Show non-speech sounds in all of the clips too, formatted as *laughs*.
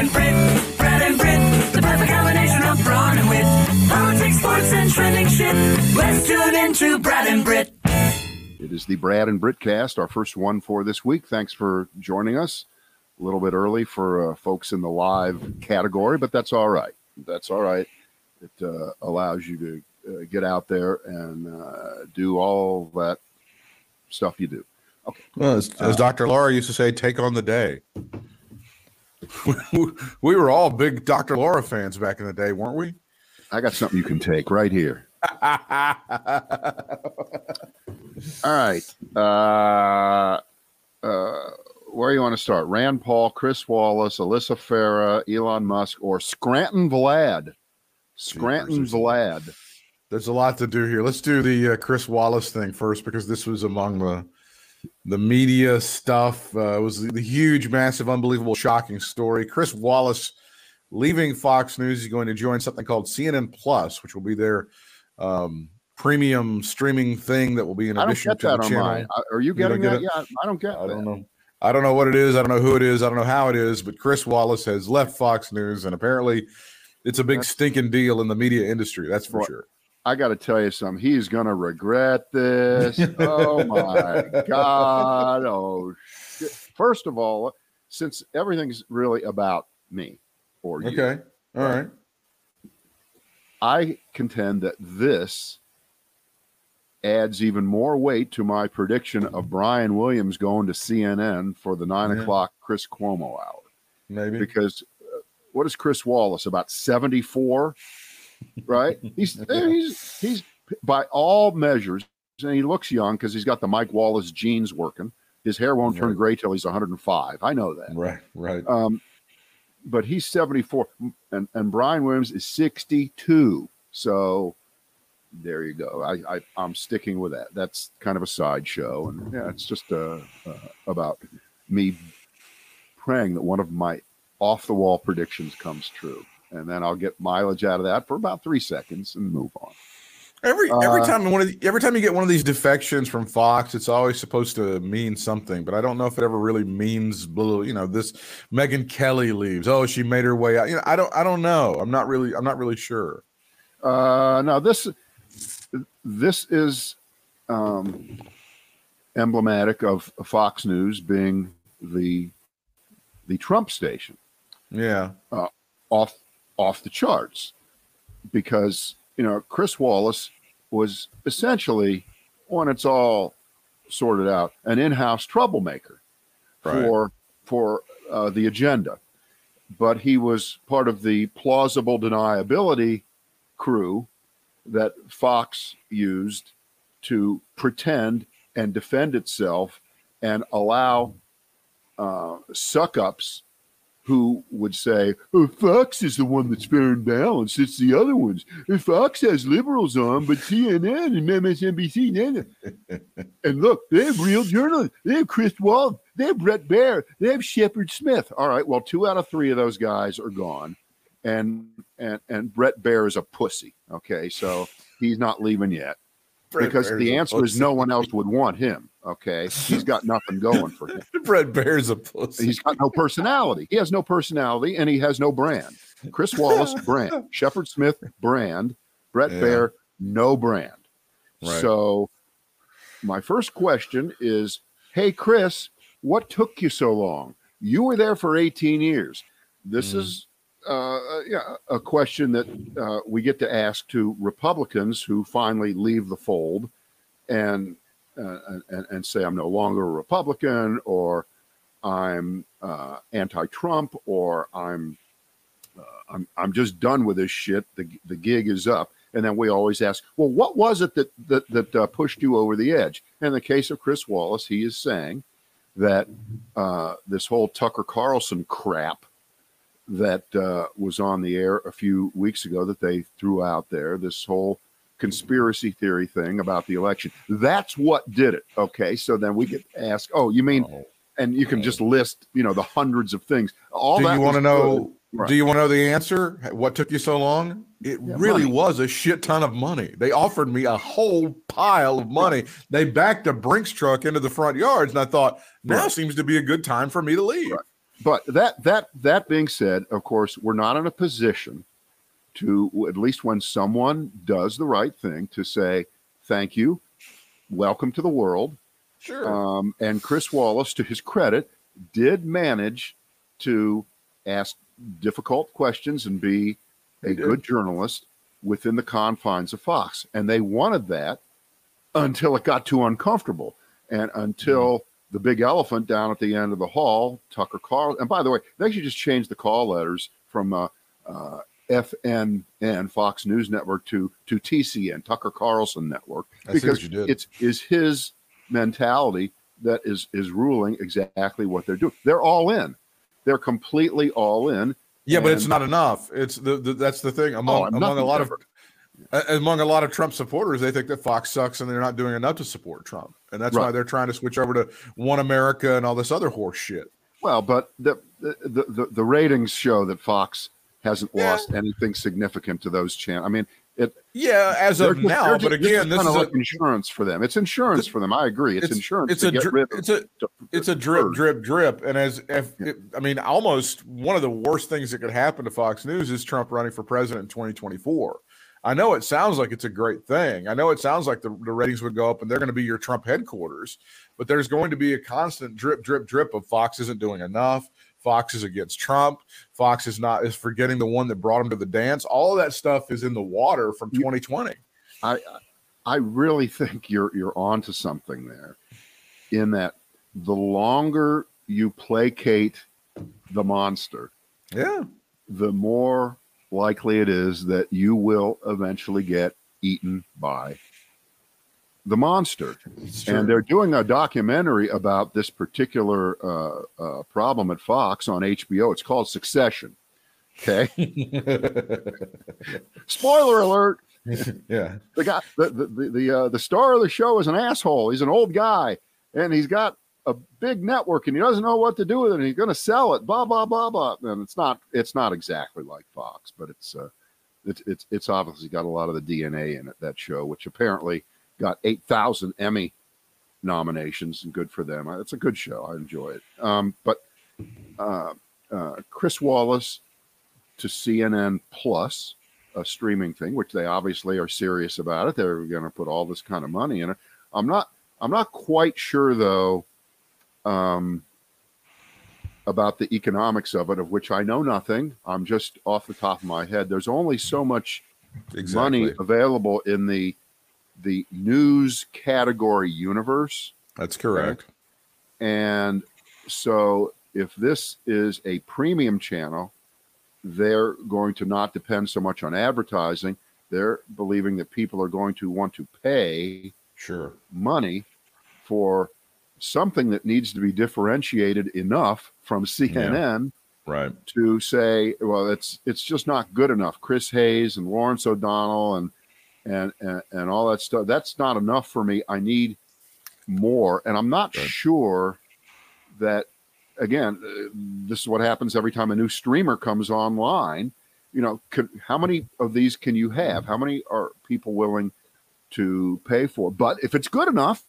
and Brit, Brad and Brit, the perfect combination of brawn and wit. Politics, sports, and trending shit. Let's tune into Brad and Brit. It is the Brad and Brit cast, our first one for this week. Thanks for joining us. A little bit early for uh, folks in the live category, but that's all right. That's all right. It uh, allows you to uh, get out there and uh, do all that stuff you do. Okay. Well, as, as Dr. Laura used to say, take on the day. *laughs* we were all big Dr. Laura fans back in the day, weren't we? I got something you can take right here. *laughs* All right. Uh, uh, where you want to start? Rand Paul, Chris Wallace, Alyssa Farah, Elon Musk, or Scranton Vlad? Scranton Vlad. There's a lot to do here. Let's do the uh, Chris Wallace thing first because this was among the the media stuff. Uh, it was the huge, massive, unbelievable, shocking story. Chris Wallace leaving Fox News. He's going to join something called CNN Plus, which will be their um, premium streaming thing that will be in I don't addition get to that the channel. mine. Are you You getting don't that? get Yeah, I don't get I that. don't know. I don't know what it is. I don't know who it is. I don't know how it is. But Chris Wallace has left Fox News, and apparently, it's a big stinking deal in the media industry. That's for Well, sure. I got to tell you something. He's going to regret this. *laughs* oh my God. Oh, shit. First of all, since everything's really about me or you, Okay. All right. I contend that this adds even more weight to my prediction of Brian Williams going to CNN for the nine Yeah. o'clock Chris Cuomo hour. Maybe. Because uh, what is Chris Wallace about seventy four? Right? He's *laughs* he's he's by all measures, and he looks young because he's got the Mike Wallace genes working. His hair won't turn Right. gray till he's 105. I know that. Right. Right. Um, but he's 74, and, and Brian Williams is 62. So there you go. I, I I'm sticking with that. That's kind of a sideshow, and yeah, it's just uh, uh, about me praying that one of my off the wall predictions comes true, and then I'll get mileage out of that for about three seconds and move on. Every every Uh, time one of the, every time you get one of these defections from Fox, it's always supposed to mean something, but I don't know if it ever really means blue. you know this Megyn Kelly leaves. Oh, she made her way out. You know, I don't I don't know. I'm not really I'm not really sure. Uh, now this this is um, emblematic of Fox News being the the Trump station Yeah. off off the charts because you know Chris Wallace was essentially when it's all sorted out an in-house troublemaker Right. for for uh, the agenda but he was part of the plausible deniability crew that Fox used to pretend and defend itself and allow uh, suck ups who would say, oh, Fox is the one that's fair and balanced. It's the other ones. And Fox has liberals on, but CNN and MSNBC, no." *laughs* and look, they have real journalists. They have Chris Wallace. They have Bret Baier. They have Shepard Smith. All right, well, two out of three of those guys are gone. And and and Bret Baier is a pussy. Okay, so he's not leaving yet because Baier's the answer is no one else would want him. Okay, he's got nothing going for him. *laughs* Bret Baier's a pussy. He's got no personality. He has no personality, and he has no brand. Chris Wallace *laughs* brand, Shepard Smith brand, Brett Yeah. Baier no brand. Right. So, my first question is, Hey Chris, what took you so long? You were there for 18 years. This Mm. is uh, yeah, a question that uh, we get to ask to Republicans who finally leave the fold and uh, and, and say I'm no longer a Republican or I'm uh, anti-Trump or I'm uh, I'm I'm just done with this shit. The the gig is up. And then we always ask, well, what was it that that that uh, pushed you over the edge? In the case of Chris Wallace, he is saying that uh, this whole Tucker Carlson crap that uh, was on the air a few weeks ago that they threw out there, this whole conspiracy theory thing about the election, that's what did it. Okay, so then we get asked, oh, you mean, Oh. and you can just list, you know, the hundreds of things. All do that you want to know? Right. Do you want to know the answer? What took you so long? It Yeah, really money. was a shit ton of money. They offered me a whole pile of money. They backed a Brinks truck into the front yards, and I thought now Right. seems to be a good time for me to leave. Right. But that that that being said, of course, we're not in a position to at least when someone does the right thing to say thank you, welcome to the world. Sure. Um, and Chris Wallace, to his credit, did manage to ask difficult questions and be a good journalist within the confines of Fox. And they wanted that until it got too uncomfortable and until the big elephant down at the end of the hall, Tucker Carl. And by the way, they actually just changed the call letters from uh, uh, FNN, Fox News Network, to to TCN, Tucker Carlson Network, I because you did. it's is his mentality that is is ruling exactly what they're doing. They're all in. They're completely all in. Yeah, but it's not enough. It's the, the that's the thing among Oh, among a lot of ever- uh, among a lot of Trump supporters. They think that Fox sucks and they're not doing enough to support Trump, and that's why they're trying to switch over to One America and all this other horse shit. Well, but the the, the, the, the ratings show that Fox hasn't Yeah. lost anything significant to those channels. I mean, it Yeah, as of just- now, they're but just- again, this is a insurance for them. It's insurance for them. I agree. It's, insurance It's a get dri- rid of. it's a to- it's a drip, drip, drip. And as if it, I mean, almost one of the worst things that could happen to Fox News is Trump running for president in 2024. I know it sounds like it's a great thing. I know it sounds like the, the ratings would go up and they're going to be your Trump headquarters, but there's going to be a constant drip, drip, drip of Fox isn't doing enough. Fox is against Trump. Fox is not is forgetting the one that brought him to the dance. All of that stuff is in the water from 2020. I I really think you're you're onto something there, in that the longer you placate the monster, Yeah. the more likely it is that you will eventually get eaten by the monster. And they're doing a documentary about this particular uh, uh, problem at Fox on HBO. It's called Succession. Okay. *laughs* *laughs* Spoiler alert. *laughs* yeah. The guy, the the the the, uh, the star of the show is an asshole. He's an old guy, and he's got a big network, and he doesn't know what to do with it. And he's going to sell it. Blah blah blah blah. And it's not it's not exactly like Fox, but it's uh, it's it's it's obviously got a lot of the DNA in it. That show, which apparently got eight thousand Emmy nominations, and good for them. It's a good show. I enjoy it. Um, but uh, uh, Chris Wallace to CNN Plus a streaming thing, which they obviously are serious about it. They're going to put all this kind of money in it. I'm not. I'm not quite sure though um, about the economics of it, of which I know nothing. I'm just off the top of my head. There's only so much Exactly. money available in the the news category universe, That's correct. and so if this is a premium channel, they're going to not depend so much on advertising. They're believing that people are going to want to pay Sure. money for something that needs to be differentiated enough from CNN Right. to say, well, it's it's just not good enough. Chris Hayes and Lawrence O'Donnell and and and, and all that stuff. That's not enough for me. I need more, and I'm not sure that. Again, uh, this is what happens every time a new streamer comes online. You know, could, how many of these can you have? How many are people willing to pay for? But if it's good enough,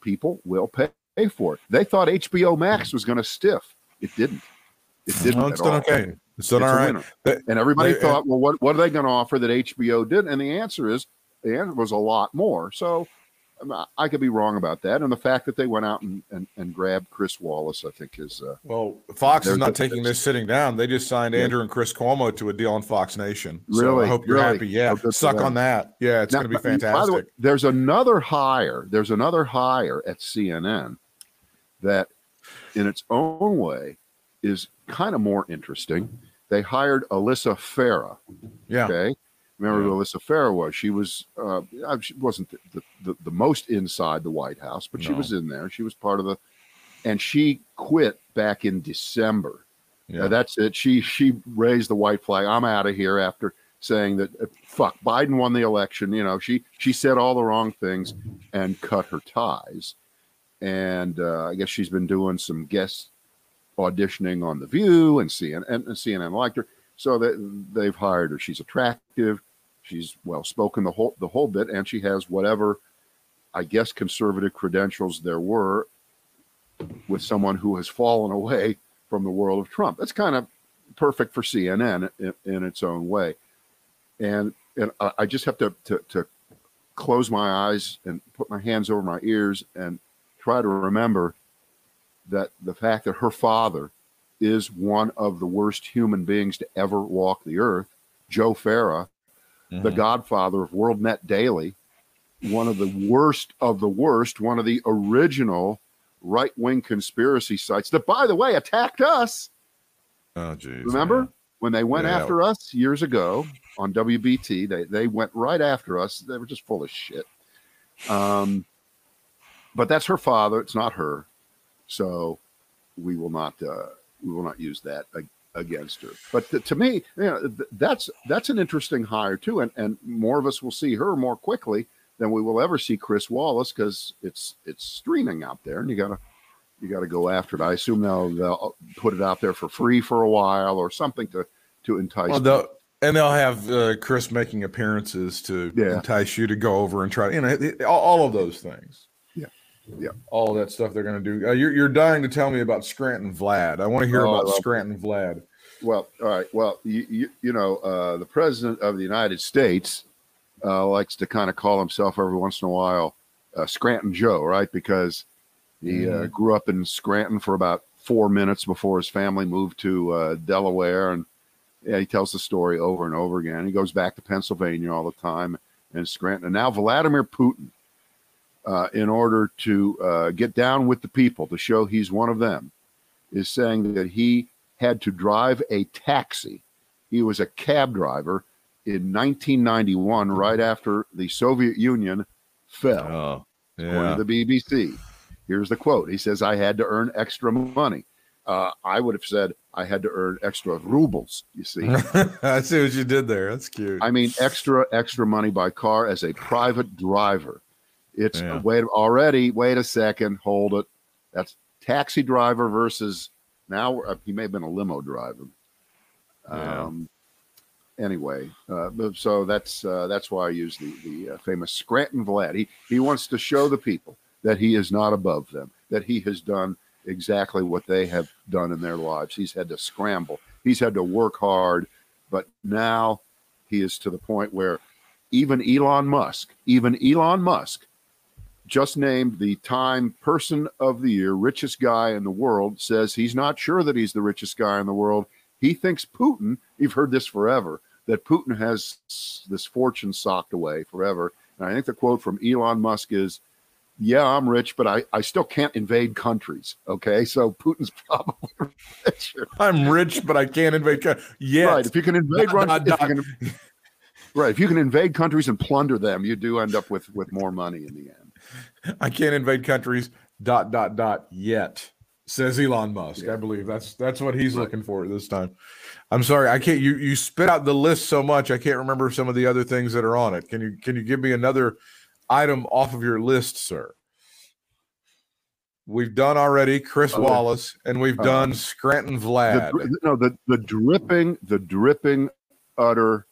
people will pay, pay for it. They thought HBO Max mm-hmm. was going to stiff. It didn't. It didn't. No, it's done all. okay. It's done It's all right. But- And everybody They- uh, thought, well, what, what are they going to offer that HBO did? And the answer is, the answer was a lot more. So um, I mean, I could be wrong about that. And the fact that they went out and, and, and grabbed Chris Wallace, I think is, uh, Well, Fox is not taking this sitting down. They just signed Yeah. Andrew and Chris Cuomo to a deal on Fox Nation. So Really? I hope you're Really? happy. Yeah. Oh, Suck on that. Yeah, it's going to be fantastic. By the way, there's another hire. There's another hire at CNN that, in its own way, is kind of more interesting. They hired Alyssa Farah. yeah. Okay. Remember Yeah. who Alyssa Farah was? She was, uh, uh, she wasn't the, the, the, the most inside the White House, but she was in there. She was part of the, and she quit back in December. Yeah. Uh, that's it. She she raised the white flag. I'm out of here after saying that uh, fuck Biden won the election. You know, she she said all the wrong things and cut her ties. And uh, I guess she's been doing some guest auditioning on The View and CNN and CNN liked her, so that they've hired her. She's attractive. She's well spoken the whole the whole bit, and she has whatever I guess conservative credentials there were with someone who has fallen away from the world of Trump. That's kind of perfect for CNN in, in its own way. And and I I just have to, to to close my eyes and put my hands over my ears and try to remember that the fact that her father is one of the worst human beings to ever walk the earth, Joe Farah, the Mhm. godfather of WorldNet Daily, one of the worst of the worst, one of the original right wing conspiracy sites that, by the way, attacked us. Oh, geez. Remember man. when they went Yeah. after us years ago on WBT? They they went right after us. They were just full of shit. Um, but that's her father. It's not her, so we will not uh, we will not use that ag- against her. But th- to me, you know, th- that's that's an interesting hire too, and and more of us will see her more quickly than we will ever see Chris Wallace because it's it's streaming out there, and you gotta you got to go after it. I assume they'll, they'll put it out there for free for a while or something to to entice. Well, they'll, and they'll have uh, Chris making appearances to Yeah. entice you to go over and try. You know, all, all of those things. Yeah. Yeah. All that stuff they're going to do. Uh, you're, you're dying to tell me about Scranton Vlad. I want to hear Oh, about Scranton Vlad. Well, all right. Well, you you, you know, uh, the president of the United States uh, likes to kind of call himself every once in a while uh, Scranton Joe, right? Because he uh, grew up in Scranton for about four minutes before his family moved to uh, Delaware, and yeah, he tells the story over and over again. He goes back to Pennsylvania all the time and Scranton, and now Vladimir Putin, uh, in order to uh, get down with the people to show he's one of them, is saying that he had to drive a taxi. He was a cab driver in 1991, right after the Soviet Union fell, Oh, according to the BBC. Here's the quote. He says, I had to earn extra money. Uh, I would have said I had to earn extra rubles, you see. *laughs* I see what you did there. That's cute. I mean, extra, extra money by car as a private driver. It's Yeah. wait already. Wait a second, hold it. That's taxi driver versus now. uh, He may have been a limo driver. Yeah. Um, anyway, uh, so that's uh, that's why I use the the uh, famous Scranton Vlad. He he wants to show the people that he is not above them. That he has done exactly what they have done in their lives. He's had to scramble. He's had to work hard, but now he is to the point where even Elon Musk, even Elon Musk, just named the Time Person of the Year, richest guy in the world, says he's not sure that he's the richest guy in the world. He thinks Putin, you've heard this forever, that Putin has this fortune socked away forever. And I think the quote from Elon Musk is, Yeah, I'm rich, but I, I still can't invade countries. Okay. So Putin's *laughs* probably richer. I'm rich, but I can't invade. countries. Yes. Right. If you can invade Dot, run, dot, if you can, right. If you can invade countries and plunder them, you do end up with with more money in the end. I can't invade countries. Dot dot dot. Yet says Elon Musk. I believe that's that's what he's looking for this time. I'm sorry, I can't. You you spit out the list so much, I can't remember some of the other things that are on it. Can you can you give me another item off of your list, sir? We've done already Chris Uh, Wallace, and we've uh, done Scranton Vlad. dri- no, the the dripping, the dripping, utter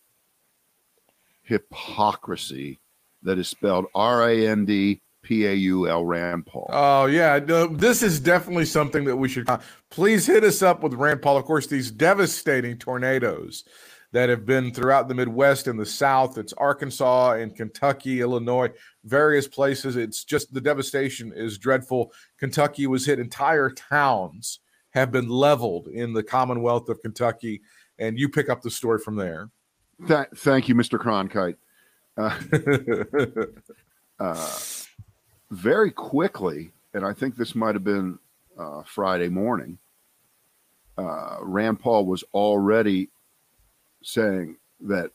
hypocrisy that is spelled R A N D P A U L Rand Paul. Oh yeah, no, this is definitely something that we should. Please hit us up with Rand Paul. Of course, these devastating tornadoes that have been throughout the Midwest and the South. It's Arkansas and Kentucky, Illinois, various places. It's just the devastation is dreadful. Kentucky was hit. Entire towns have been leveled in the Commonwealth of Kentucky, and you pick up the story from there. Th- thank you, Mr. Cronkite. Uh, *laughs* uh, very quickly, and I think this might have been uh, Friday morning, uh, Rand Paul was already saying that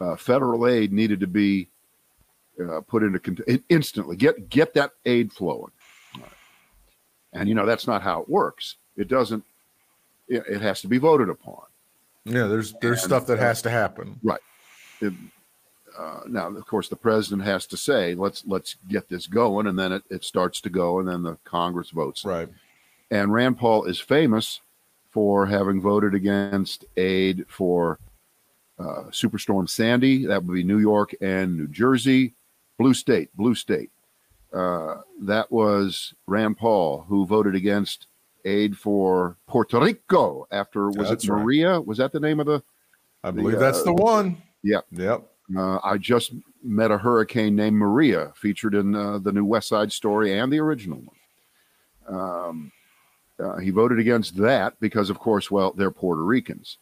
uh, federal aid needed to be uh, put into cont- instantly get get that aid flowing, and you know that's not how it works. It doesn't. It, it has to be voted upon. yeah, there's there's And, stuff that uh, has to happen. It, uh, now, of course, the president has to say, "Let's let's get this going," and then it, it starts to go, and then the Congress votes. Right. And Rand Paul is famous for having voted against aid for uh, Superstorm Sandy. That would be New York and New Jersey, blue state, blue state. Uh, that was Rand Paul who voted against aid for Puerto Rico after was That's it right. Maria? Was that the name of the? I The, believe that's uh, the one. Yep. Yep. Uh, I just met a hurricane named Maria, featured in uh, the new West Side Story and the original one. Um, uh, he voted against that because, of course, well, they're Puerto Ricans.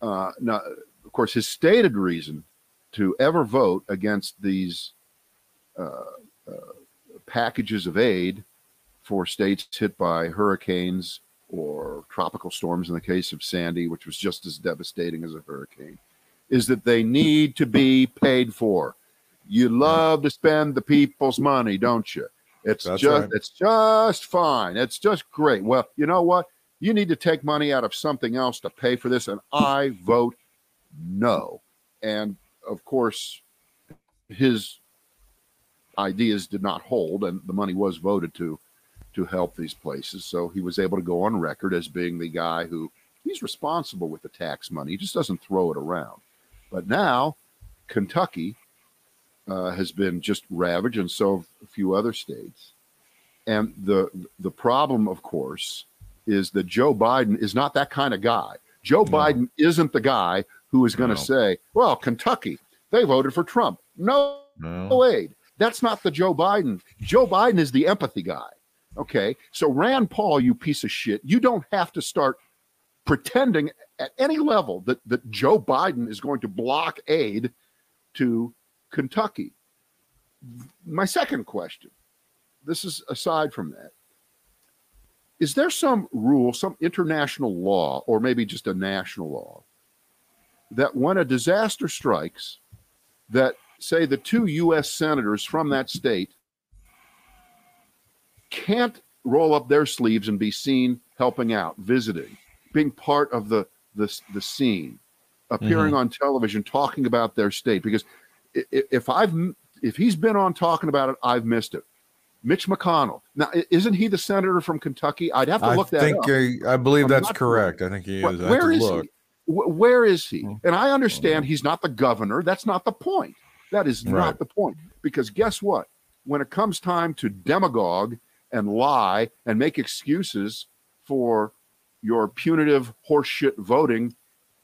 Uh, now, of course, his stated reason to ever vote against these uh, uh, packages of aid for states hit by hurricanes or tropical storms, in the case of Sandy, which was just as devastating as a hurricane, is that they need to be paid for. You love to spend the people's money, don't you? It's That's just right. it's just fine. It's just great. Well, you know what? You need to take money out of something else to pay for this, and I vote no. And of course, his ideas did not hold, and the money was voted to to help these places. So he was able to go on record as being the guy who he's responsible with the tax money. He just doesn't throw it around. But now, Kentucky uh, has been just ravaged, and so have a few other states. And the the problem, of course, is that Joe Biden is not that kind of guy. Joe No. Biden isn't the guy who is going to No. say, "Well, Kentucky, they voted for Trump." No, No. no aid. That's not the Joe Biden. Joe Biden is the empathy guy. Okay. So Rand Paul, you piece of shit, you don't have to start pretending at any level that, that Joe Biden is going to block aid to Kentucky. My second question this is aside from that. Is there some rule, some international law, or maybe just a national law, that when a disaster strikes, that say the two U.S. senators from that state can't roll up their sleeves and be seen helping out, visiting, being part of the the, the scene, appearing on television, talking about their state. Because i- i- if I've if he's been on talking about it, I've missed it. Mitch McConnell. Now, isn't he the senator from Kentucky? I'd have to I look that think up. uh, I believe I'm that's correct. I think he is. I where is look. he? Where is he? Hmm. And I understand he's not the governor. That's not the point. That is Right. not the point. Because guess what? When it comes time to demagogue and lie and make excuses for your punitive horseshit voting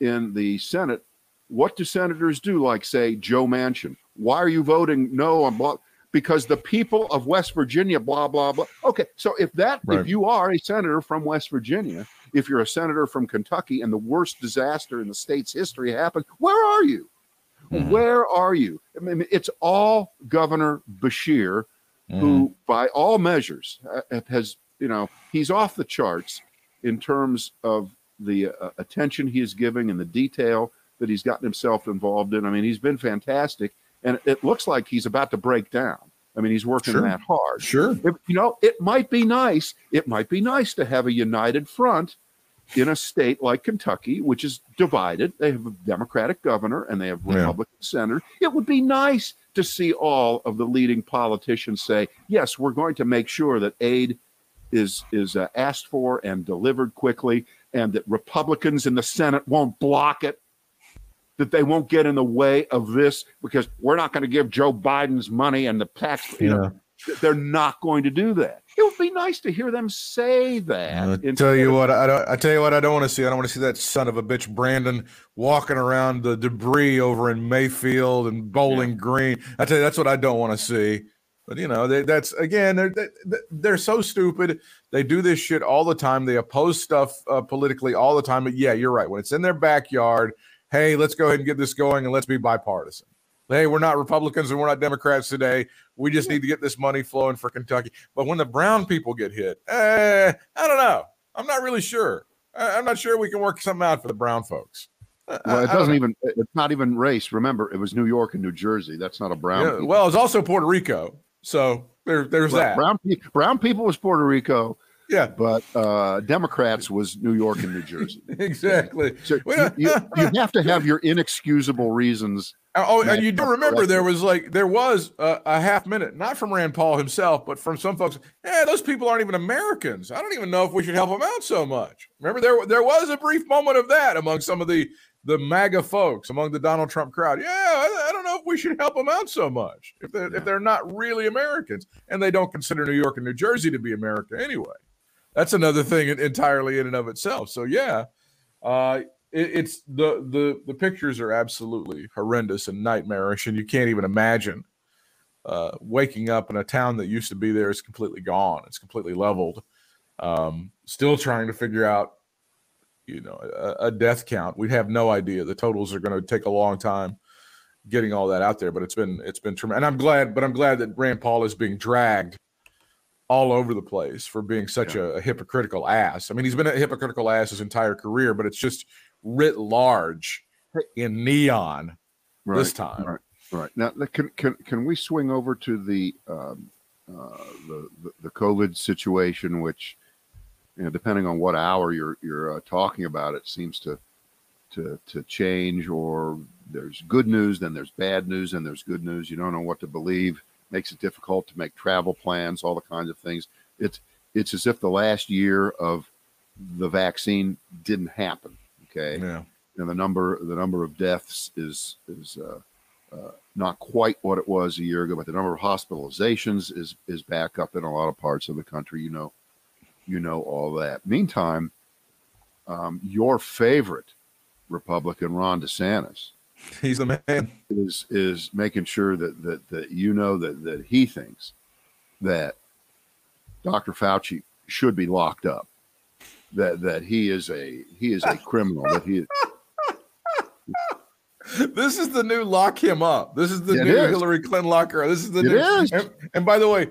in the Senate, what do senators do? Like, say, Joe Manchin. Why are you voting no on blah? Because the people of West Virginia, blah, blah, blah. Okay, so if that, Right. if you are a senator from West Virginia, if you're a senator from Kentucky and the worst disaster in the state's history happened, where are you? Mhm. Where are you? I mean, it's all Governor Beshear, Mhm. who, by all measures, uh, has, you know, he's off the charts in terms of the uh, attention he is giving and the detail that he's gotten himself involved in. I mean, he's been fantastic, and it looks like he's about to break down. I mean, he's working Sure. that hard. Sure. If, you know, it might be nice. It might be nice to have a united front in a state like Kentucky, which is divided. They have a Democratic governor and they have Yeah. Republican senator. It would be nice to see all of the leading politicians say, "Yes, we're going to make sure that aid is is uh, asked for and delivered quickly, and that Republicans in the Senate won't block it." That they won't get in the way of this because we're not going to give Joe Biden's money and the tax. You know, Yeah. that they're not going to do that. It would be nice to hear them say that. I tell you of- what, I don't. I tell you what, I don't want to see. I don't want to see that son of a bitch Brandon walking around the debris over in Mayfield and Bowling Green. I tell you, that's what I don't want to see. But you know, they, that's again, they're they, they're so stupid. They do this shit all the time. They oppose stuff uh, politically all the time. But yeah, you're right. When it's in their backyard, hey, let's go ahead and get this going and let's be bipartisan. Hey, we're not Republicans and we're not Democrats today. We just need to get this money flowing for Kentucky. But when the brown people get hit, eh, I don't know. I'm not really sure. I'm not sure we can work something out for the brown folks. Well, it doesn't even. It's not even race. Remember, it was New York and New Jersey. That's not a brown. Yeah, well, it's also Puerto Rico. So there, there's Well, that. brown brown people was Puerto Rico, yeah, but uh, Democrats was New York and New Jersey. *laughs* exactly. So Well, you, *laughs* you, you have to have your inexcusable reasons. Oh, and you do remember there was like there was a, a half minute, not from Rand Paul himself, but from some folks. Yeah, those people aren't even Americans. I don't even know if we should help them out so much. Remember, there there was a brief moment of that among some of the the MAGA folks, among the Donald Trump crowd. Yeah, I, I don't know if we should help them out so much if they're if they're not really Americans and they don't consider New York and New Jersey to be America anyway. that's another thing entirely in and of itself. So yeah, uh, it, it's the the the pictures are absolutely horrendous and nightmarish, and you can't even imagine uh, waking up in a town that used to be there is completely gone. It's completely leveled. Um, still trying to figure out, you know, a, a death count. We have no idea. The totals are going to take a long time getting all that out there, but it's been it's been tremendous. And I'm glad, but I'm glad that Rand Paul is being dragged all over the place for being such yeah. a, a, hypocritical ass. I mean, he's been a hypocritical ass his entire career, but it's just writ large in neon right, this time. Right, right. Now, can can can we swing over to the um, uh, the, the, the COVID situation, which you know, depending on what hour you're you're uh, talking about, it seems to to to change. Or there's good news, then there's bad news, and there's good news. You don't know what to believe. Makes it difficult to make travel plans, all the kinds of things. It's it's as if the last year of the vaccine didn't happen. Okay. Yeah. And the number the number of deaths is is uh, uh, not quite what it was a year ago, but the number of hospitalizations is is back up in a lot of parts of the country. You know, you know all that. Meantime, um, your favorite Republican, Ron DeSantis, he's the man, is is making sure that that that you know that that he thinks that Dr. Fauci should be locked up that that he is a he is a criminal that he *laughs* this is the new lock him up this is the it new is. hillary clinton locker this is the it new is. And, and, by the way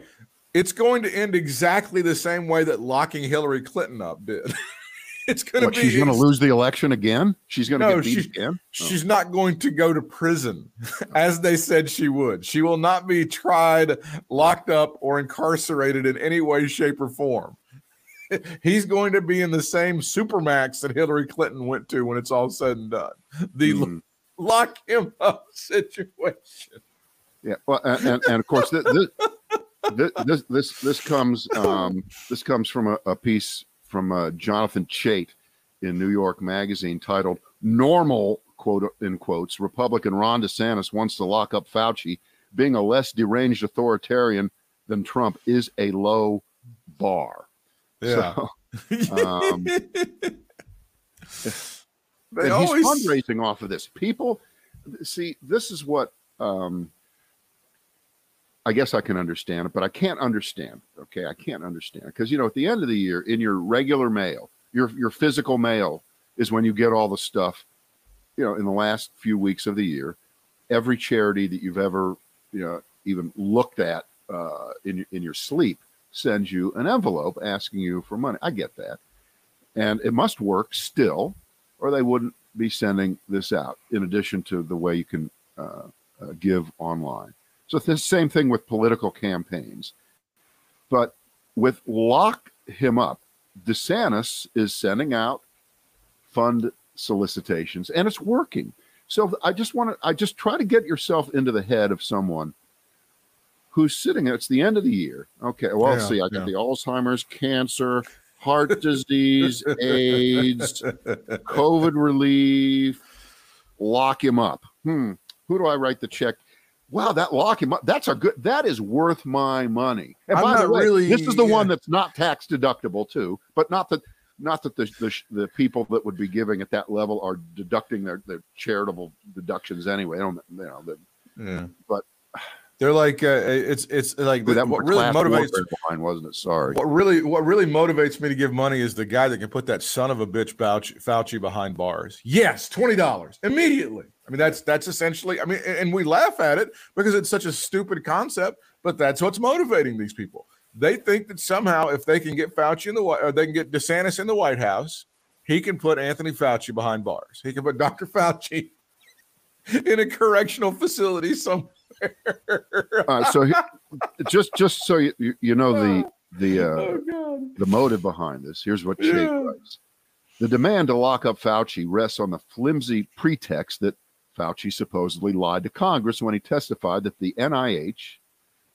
it's going to end exactly the same way that locking hillary clinton up did *laughs* it's going to be she's going to lose the election again she's going to no, get beat again oh. she's not going to go to prison *laughs* as they said she would she will not be tried locked up or incarcerated in any way shape or form *laughs* he's going to be in the same supermax that Hillary Clinton went to when it's all said and done. The mm. lock him *laughs* up situation. Yeah, well, and, and, and of course, this, this this this this comes *coughs* um, this comes from a, a piece from uh, Jonathan Chait in New York Magazine titled "Normal." Quote in quotes. Republican Ron DeSantis wants to lock up Fauci. Being a less deranged authoritarian than Trump is a low bar. Yeah. So, *laughs* um, they always... he's fundraising off of this. People see this is what um, I guess I can understand it, but I can't understand. Okay, I can't understand because you know at the end of the year, in your regular mail, your your physical mail is when you get all the stuff. You know, in the last few weeks of the year, every charity that you've ever you know even looked at uh, in in your sleep sends you an envelope asking you for money. I get that. And it must work still, or they wouldn't be sending this out, in addition to the way you can uh, uh, give online. So, the same thing with political campaigns. But with Lock Him Up, DeSantis is sending out fund solicitations and it's working. So I just want to, I just try to get yourself into the head of someone who's sitting there. It's the end of the year. Okay, well, yeah, see, I got yeah. the Alzheimer's, cancer, heart *laughs* disease, AIDS, COVID relief. Lock him up. Hmm. Who do I write the check? Wow, that lock him. That's a good. That is worth my money. And I'm by the way, really, this is the yeah. one that's not tax deductible too. But not that not that the, the, the people that would be giving at that level are deducting their, their charitable deductions anyway. I don't you know. yeah. But they're like uh, it's it's like that what really motivates line, wasn't it? Sorry. What really what really motivates me to give money is the guy that can put that son of a bitch Fauci, Fauci behind bars. Yes, twenty dollars immediately. I mean that's that's essentially. I mean, and we laugh at it because it's such a stupid concept, but that's what's motivating these people. They think that somehow if they can get Fauci in the White, or they can get DeSantis in the White House, he can put Anthony Fauci behind bars. He can put *laughs* Dr. Fauci in a correctional facility somewhere uh, so he, just just so you, you know the *laughs* the uh, oh, the motive behind this. Here's what Chait yeah. writes: The demand to lock up Fauci rests on the flimsy pretext that Fauci supposedly lied to Congress when he testified that the NIH,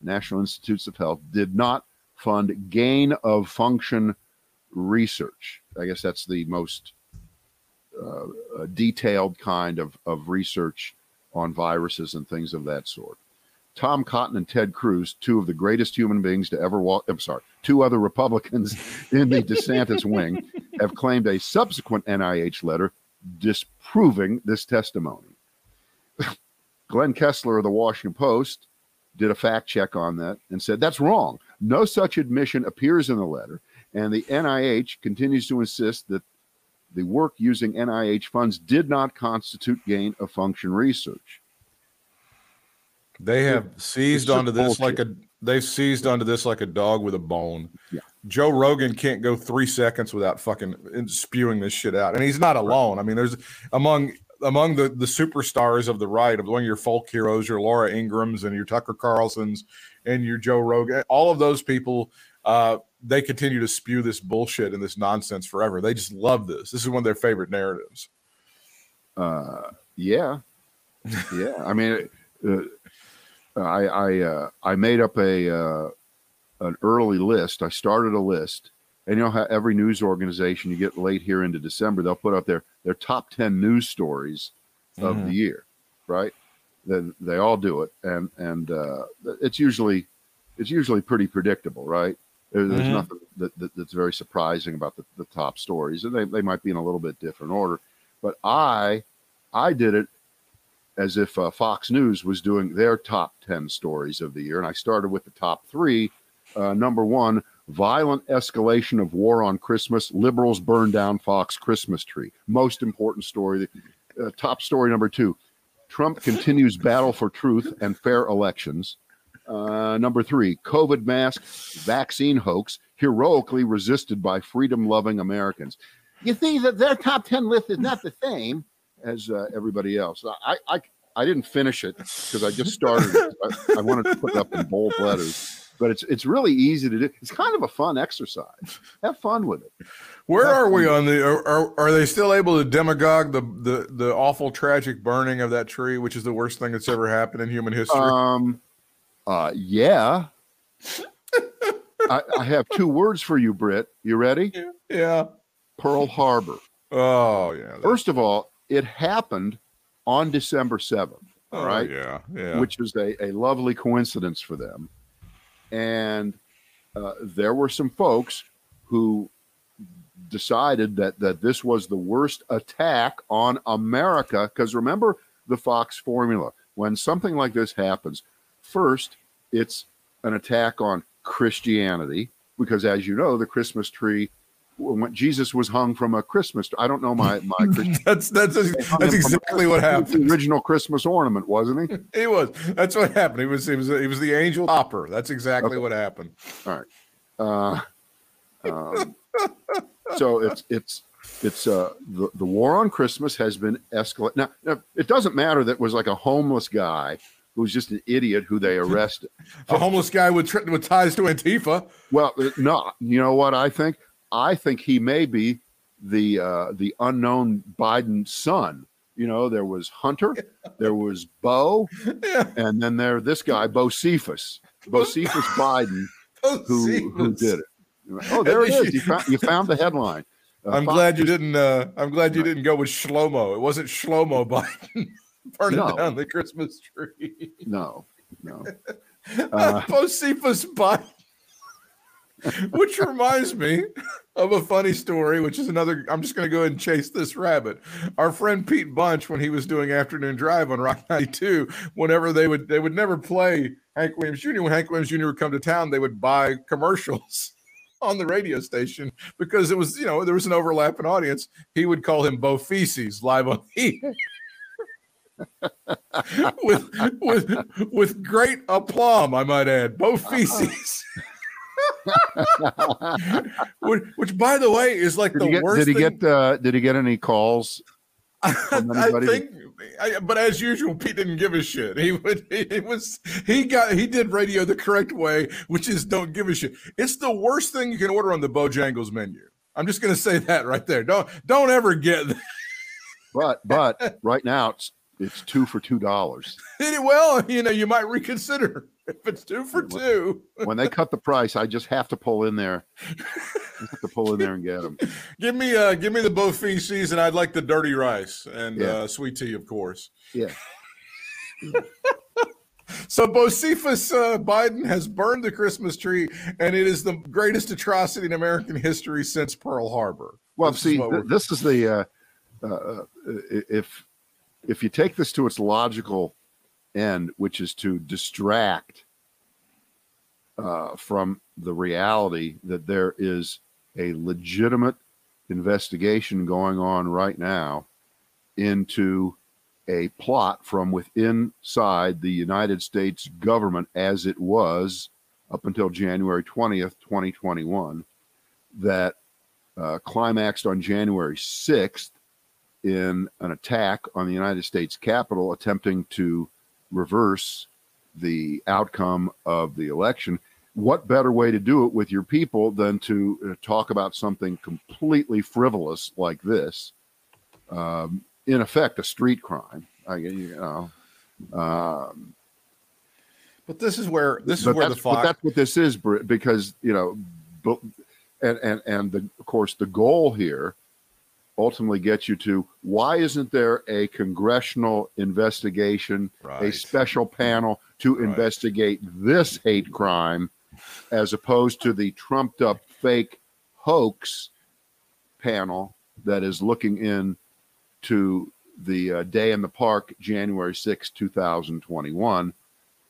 National Institutes of Health, did not fund gain of function research. I guess that's the most uh, detailed kind of, of research on viruses and things of that sort. Tom Cotton and Ted Cruz, two of the greatest human beings to ever walk. I'm sorry, two other Republicans *laughs* in the DeSantis wing have claimed a subsequent NIH letter disproving this testimony. Glenn Kessler of the Washington Post did a fact check on that and said that's wrong. No such admission appears in the letter, and the NIH continues to insist that the work using NIH funds did not constitute gain of function research. They have seized onto this like a they've seized onto this like a dog with a bone. Yeah. Joe Rogan can't go three seconds without fucking uh, spewing this shit out, and he's not alone. I mean, there's among among the the superstars of the right, of one of your folk heroes, your Laura Ingrams and your Tucker Carlsons and your Joe Rogan, all of those people. Uh, they continue to spew this bullshit and this nonsense forever. They just love this. This is one of their favorite narratives. Uh, yeah, yeah. I mean, uh, I I uh, I made up a uh, an early list. I started a list, and you know how every news organization you get late here into December, they'll put up their their top ten news stories of Mhm. the year, right? Then they all do it, and and uh, it's usually it's usually pretty predictable, right? There- There's Mhm. nothing that, that, that's very surprising about the, the top stories, and they, they might be in a little bit different order. But I I did it as if uh, Fox News was doing their top 10 stories of the year. And I started with the top three. Uh, number one, violent escalation of war on Christmas. Liberals burn down Fox Christmas tree. Most important story. Uh, top story number two, Trump continues battle for truth and fair elections. Uh, number three, COVID mask vaccine hoax heroically resisted by freedom loving Americans. You see that their top 10 list is not the same as uh, everybody else. I, I, I didn't finish it because I just started it. I, I wanted to put it up in bold letters, but it's it's really easy to do. It's kind of a fun exercise. Have fun with it. Where That's are we on the? Are, are, are they still able to demagogue the, the the awful tragic burning of that tree, which is the worst thing that's ever happened in human history? Um, uh, yeah. I, I have two words for you, Britt. You ready? yeah. Pearl Harbor. Oh yeah. First of all, it happened on December 7th. oh, all right. Yeah. Yeah. which was a, a lovely coincidence for them. And uh, there were some folks who decided that that this was the worst attack on America. Because remember the Fox formula: when something like this happens, first it's an attack on Christianity, because as you know, the Christmas tree. When Jesus was hung from a Christmas, I don't know my my *laughs* that's that's that's exactly what The happened. original Christmas ornament, wasn't he? *laughs* He was. That's what happened. He was. He was. He was the angel hopper. That's exactly Okay. what happened. Uh, um, so it's it's it's uh, the the war on Christmas has been escalated. Now, now, it doesn't matter that it was like a homeless guy who was just an idiot who they arrested. *laughs* A homeless guy with with ties to Antifa. Well, uh, no, you know what I think? I think he may be the uh, the unknown Biden son. You know, there was Hunter, there was Beau, Yeah. and then there this guy Bocephus, Bo Cephas *laughs* Biden, who who did it. Oh, there it is. You found, you found the headline. Uh, I'm Fox glad you didn't. Uh, I'm glad you didn't go with Shlomo. It wasn't Shlomo *laughs* Biden burning No. down the Christmas tree. No, no. *laughs* Uh, Josephus Biden. *laughs* Which reminds me of a funny story, which is another. I'm just going to go ahead and chase this rabbit. Our friend Pete Bunch, when he was doing afternoon drive on Rock 92, whenever they would they would never play Hank Williams Jr. When Hank Williams Jr. would come to town, they would buy commercials *laughs* on the radio station because it was you know there was an overlapping audience. He would call him Bo Feces live on the *laughs* with with with great aplomb, I might add. Bo uh-huh. Feces. Which, which, by the way, is like did the get? worst. Did he thing. get? Uh, did he get any calls? *laughs* I, think, I, but as usual, Pete didn't give a shit. He would. He, was. He got. He did radio the correct way, which is don't give a shit. It's the worst thing you can order on the Bojangles menu. I'm just going to say that right there. Don't don't ever get. that. But but *laughs* right now it's it's two for two dollars. *laughs* Well, you know, you might reconsider if it's two for two. *laughs* When they cut the price, I just have to pull in there. I have to pull in there and get them. Give me uh give me the Bo feces and I'd like the dirty rice and Yeah. uh sweet tea, of course. Yeah. *laughs* So Bocephus uh, Biden has burned the Christmas tree, and it is the greatest atrocity in American history since Pearl Harbor. Well, This is see, what th- this is the uh, uh, if if you take this to its logical end, which is to distract uh, from the reality that there is a legitimate investigation going on right now into a plot from within inside the United States government as it was up until January 20th, 2021, that uh, climaxed on January 6th in an attack on the United States Capitol, attempting to reverse the outcome of the election. What better way to do it with your people than to uh, talk about something completely frivolous like this? Um, in effect, a street crime. I, you know, um, but this is where this is where the that's, but that's what this is, because you know, and and and the, of course the goal here ultimately gets you to why isn't there a congressional investigation, a special panel to Right. investigate this hate crime, as opposed to the trumped up fake hoax panel that is looking in to the uh, day in the park, January 6, 2021,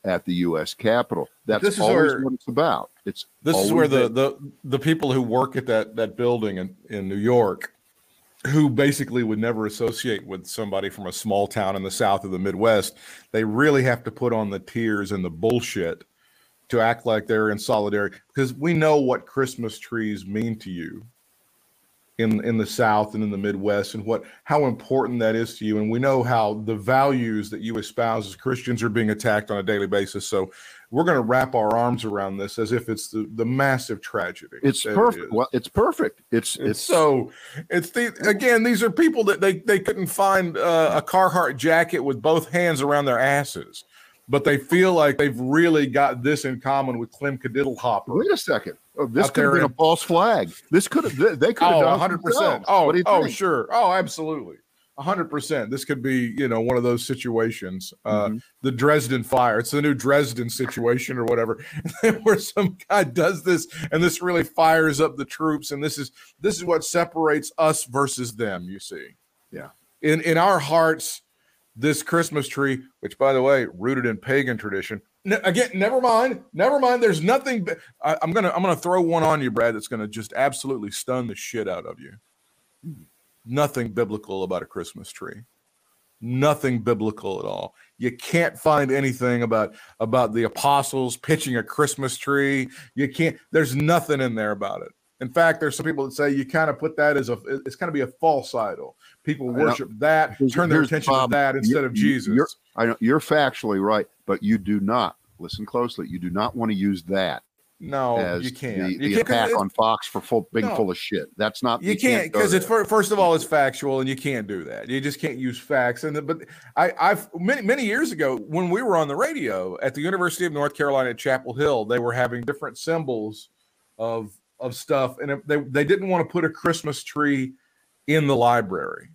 at the U.S. Capitol. That's This is always where- what it's about. It's This is where the, the the people who work at that that building in, in New York, who basically would never associate with somebody from a small town in the south of the Midwest, they really have to put on the tears and the bullshit to act like they're in solidarity because we know what Christmas trees mean to you in in the South and in the Midwest and what how important that is to you. And we know how the values that you espouse as Christians are being attacked on a daily basis. So we're going to wrap our arms around this as if it's the, the massive tragedy. it's that it perfect. Well, it's perfect. It's It's it's so it's the again these are people that they they couldn't find uh, a Carhartt jacket with both hands around their asses, but they feel like they've really got this in common with Clem Hopper. Wait a second. Oh, this could have been a false flag. This could have. They, they could have Oh, done 100 percent. Oh, what do you oh, think? sure. Oh, absolutely. Hundred percent. This could be, you know, one of those situations. Uh, Mhm. the Dresden fire. It's the new Dresden situation or whatever, *laughs* where some guy does this and this really fires up the troops. And this is this is what separates us versus them. You see. Yeah. In in our hearts, this Christmas tree, which by the way, rooted in pagan tradition. Again, never mind. Never mind. There's nothing. I, I'm gonna I'm gonna throw one on you, Brad. That's gonna just absolutely stun the shit out of you nothing biblical about a Christmas tree. Nothing biblical at all. You can't find anything about about the apostles pitching a Christmas tree. You can't. There's nothing in there about it. In fact, there's some people that say you kind of put that as a. It's kind of be a false idol. People worship that, turn their attention to that instead of Jesus. you're- I know you're factually right, but you do not listen closely. You do not want to use that no, you can't. the, you the can't attack on Fox for full, being No. full of shit. That's not. you can't because it's there. first of all it's factual and you can't do that you just can't use facts and the, but i i've many many years ago when we were on the radio at the university of north carolina at chapel hill they were having different symbols of of stuff and they they didn't want to put a christmas tree in the library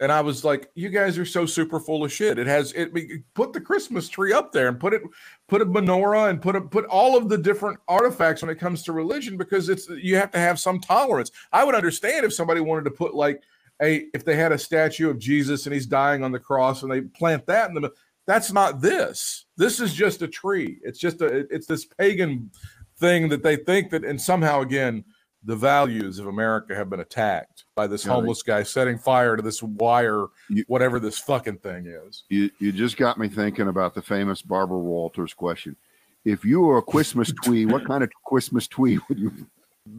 and I was like, "You guys are so super full of shit." It has it. Put the Christmas tree up there and put it, put a menorah and put a, put all of the different artifacts when it comes to religion because it's you have to have some tolerance. I would understand if somebody wanted to put like a if they had a statue of Jesus and he's dying on the cross and they plant that in the. That's not this. This is just a tree. It's just a. It's this pagan thing that they think that and somehow again the values of America have been attacked by this Yeah. homeless guy setting fire to this wire, You- whatever this fucking thing is. You you just got me thinking about the famous Barbara Walters question. If you were a Christmas *laughs* twee, what kind of Christmas twee would you?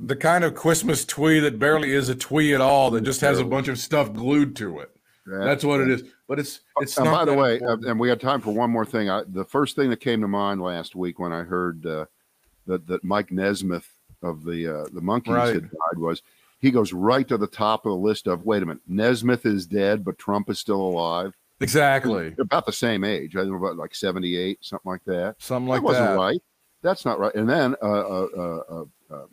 The kind of Christmas twee that barely is a twee at all, that just has a bunch of stuff glued to it. That's what it is. But it's it's and not. by the way, important. and we had time for one more thing. I, the first thing that came to mind last week when I heard uh, that that Mike Nesmith of the uh, the Monkees Right. had died was he goes right to the top of the list of wait a minute Nesmith is dead but Trump is still alive. exactly They're about the same age. I think about like seventy eight, something like that. something like that wasn't that. right. That's not right. And then uh, uh, uh, uh,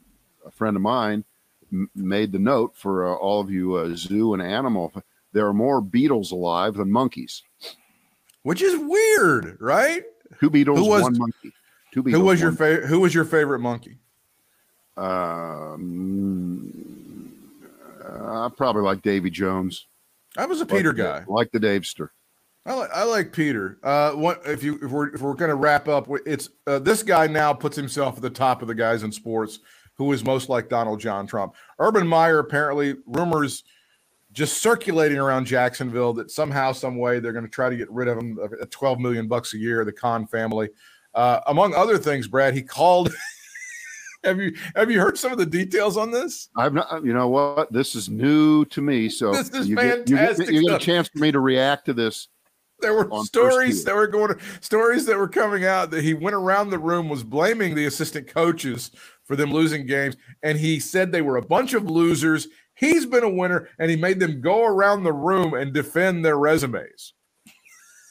a friend of mine m- made the note for uh, all of you uh, zoo and animal. There are more Beatles alive than Monkees. Which is weird, right? Two Beatles, Who was- one Monkee. Two Beatles. Who was your favorite? Who was your favorite Monkee? Um, uh, probably like Davy Jones. I was a Peter Like guy. like the Davester. I like, I like Peter. Uh, what if you if we're if we're going to wrap up? It's uh, this guy now puts himself at the top of the guys in sports who is most like Donald John Trump. Urban Meyer apparently rumors just circulating around Jacksonville that somehow some way they're going to try to get rid of him at 12 million bucks a year. The Khan family, uh, among other things, Brad, he called. *laughs* have you have you heard some of the details on this? I've not. You know what? This is new to me. So *laughs* This is you get, you get, you get a chance for me to react to this. There were stories that were going stories that were coming out that he went around the room was blaming the assistant coaches for them losing games and he said they were a bunch of losers. He's been a winner and he made them go around the room and defend their resumes.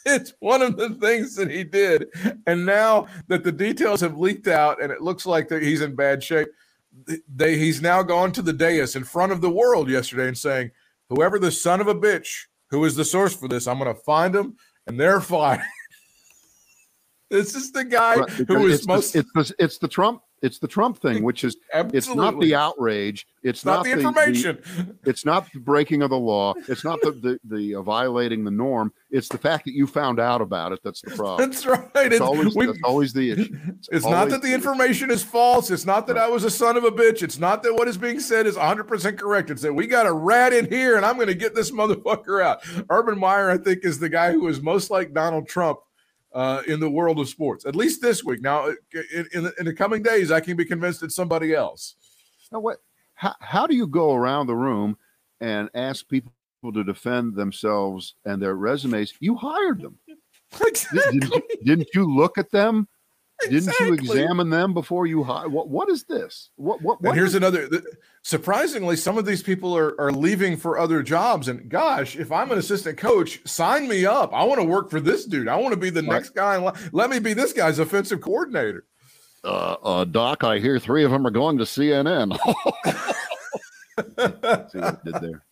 It's one of the things that he did. And now that the details have leaked out and it looks like that he's in bad shape, they he's now gone to the dais in front of the world yesterday and saying, whoever the son of a bitch who is the source for this, I'm going to find him and they're *laughs* fired. this is the guy Right, who is it's, most the, it's the it's the Trump it's the Trump thing, which is *laughs* it's not the outrage. It's it's not the information. *laughs* it's not the breaking of the law. It's not the the, the uh, violating the norm. It's the fact that you found out about it. That's the problem. That's right. It's It's, always, we- that's always the issue. *laughs* it's not that the the information is false. It's not that I was a son of a bitch. It's not that what is being said is 100% correct. It's that we got a rat in here and I'm going to get this motherfucker out. Urban Meyer, I think, is the guy who is most like Donald Trump uh, in the world of sports, at least this week. Now, in, in, the, in the coming days, I can be convinced it's somebody else. Now, what? How, how do you go around the room and ask people to defend themselves and their resumes? You hired them. *laughs* Exactly. Didn't didn't you look at them? *laughs* Didn't you examine them before you hire? What? What is this? What? What? And here's is- another. th- Surprisingly, some of these people are, are leaving for other jobs. And gosh, if I'm an assistant coach, sign me up. I want to work for this dude. I want to be the Right. next guy. in line. Let me be this guy's offensive coordinator. uh, uh, Doc, I hear three of them are going to CNN. *laughs* See what did there?